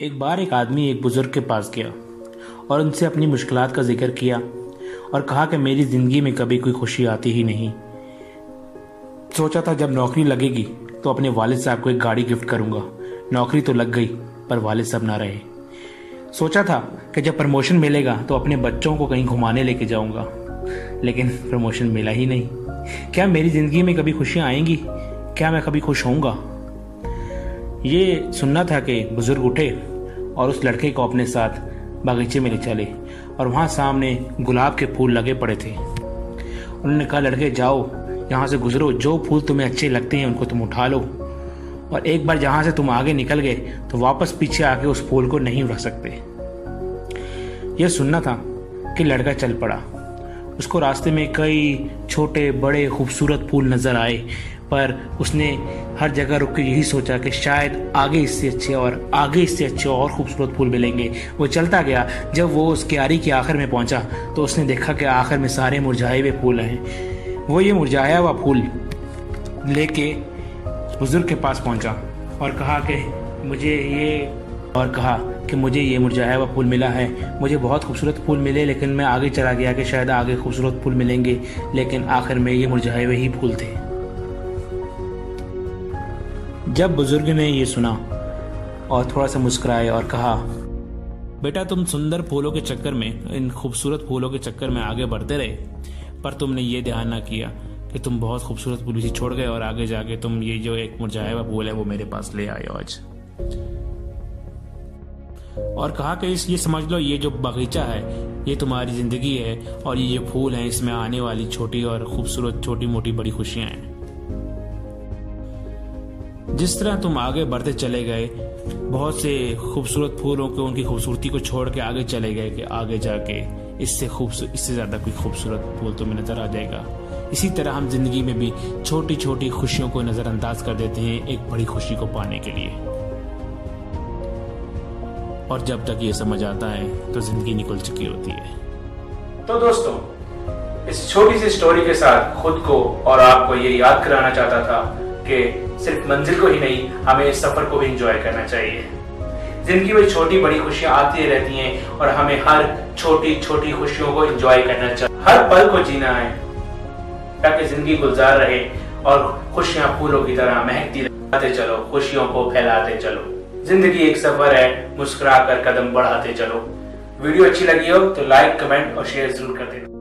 एक बार एक आदमी एक बुज़ुर्ग के पास गया और उनसे अपनी मुश्किल का ज़िक्र किया और कहा कि मेरी ज़िंदगी में कभी कोई खुशी आती ही नहीं। सोचा था जब नौकरी लगेगी तो अपने वालिद साहब को एक गाड़ी गिफ्ट करूँगा। नौकरी तो लग गई, पर वालिद साहब ना रहे। सोचा था कि जब प्रमोशन मिलेगा तो अपने बच्चों को कहीं घुमाने लेके जाऊँगा, लेकिन प्रमोशन मिला ही नहीं। क्या मेरी ज़िंदगी में कभी खुशियाँ आएँगी? क्या मैं कभी खुश होऊँगा? ये सुनना था कि बुज़ुर्ग उठे और उस लड़के को अपने साथ बागीचे में ले चले और वहाँ सामने गुलाब के फूल लगे पड़े थे। उन्होंने कहा, लड़के, जाओ, यहाँ से गुजरो। जो फूल तुम्हें अच्छे लगते हैं, उनको तुम उठा लो। और एक बार जहाँ से तुम आगे निकल गए तो वापस पीछे आके उस फूल को नहीं उठा सकते। यह सुनना था कि लड़का चल पड़ा। उसको रास्ते में कई छोटे, बड़े, खूबसूरत फूल नज़र आए, पर उसने हर जगह रुक के यही सोचा कि शायद आगे इससे अच्छे और आगे इससे अच्छे और खूबसूरत फूल मिलेंगे। वो चलता गया। जब वो उस क्यारी के आखिर में पहुँचा तो उसने देखा कि आखिर में सारे मुरझाए हुए फूल हैं। वो ये मुरझाया हुआ फूल लेके बुज़ुर्ग के पास पहुँचा और कहा कि मुझे ये और कहा कि मुझे ये मुरझाया हुआ फूल मिला है। मुझे बहुत खूबसूरत फूल मिले, लेकिन मैं आगे चला गया कि शायद आगे खूबसूरत फूल मिलेंगे, लेकिन आखिर में ये मुरझाए हुए ही फूल थे। जब बुज़ुर्ग ने ये सुना और थोड़ा सा मुस्कुराए और कहा, बेटा, तुम सुंदर फूलों के चक्कर में, इन खूबसूरत फूलों के चक्कर में आगे बढ़ते रहे, पर तुमने ये ध्यान ना किया कि तुम बहुत खूबसूरत फूल इसी छोड़ गए और आगे जाके तुम ये जो एक मुरझाया हुआ फूल है, वो मेरे पास ले आए आज। और कहा कि इस, ये समझ लो, ये जो बगीचा है, ये तुम्हारी ज़िंदगी है और ये जो फूल है, इसमें आने वाली छोटी और खूबसूरत छोटी मोटी बड़ी खुशियाँ हैं। जिस तरह तुम आगे बढ़ते चले गए, बहुत से खूबसूरत फूलों को, उनकी खूबसूरती को छोड़ के आगे चले गए कि आगे जाके इससे खूबसूरत इससे ज़्यादा कोई खूबसूरत फूल तुम्हें नज़र आ जाएगा। इसी तरह हम ज़िंदगी में भी छोटी छोटी खुशियों को नजरअंदाज कर देते हैं एक बड़ी खुशी को पाने के लिए। और जब तक ये समझ आता है तो ज़िंदगी निकल चुकी होती है। तो दोस्तों, इस छोटी सी स्टोरी के साथ खुद को और आपको ये याद कराना चाहता था कि सिर्फ़ मंजिल को ही नहीं, हमें इस सफ़र को भी इंजॉय करना चाहिए। ज़िंदगी में छोटी बड़ी खुशियाँ आती रहती हैं और हमें हर छोटी छोटी खुशियों को एंजॉय करना चाहिए हर पल को जीना है, ताकि ज़िंदगी गुलजार रहे और खुशियाँ फूलों की तरह महकती रहते चलो, खुशियों को फैलाते चलो। ज़िंदगी एक सफ़र है मुस्कुरा कर कदम बढ़ाते चलो। वीडियो अच्छी लगी हो तो लाइक, कमेंट और शेयर ज़रूर कर देना।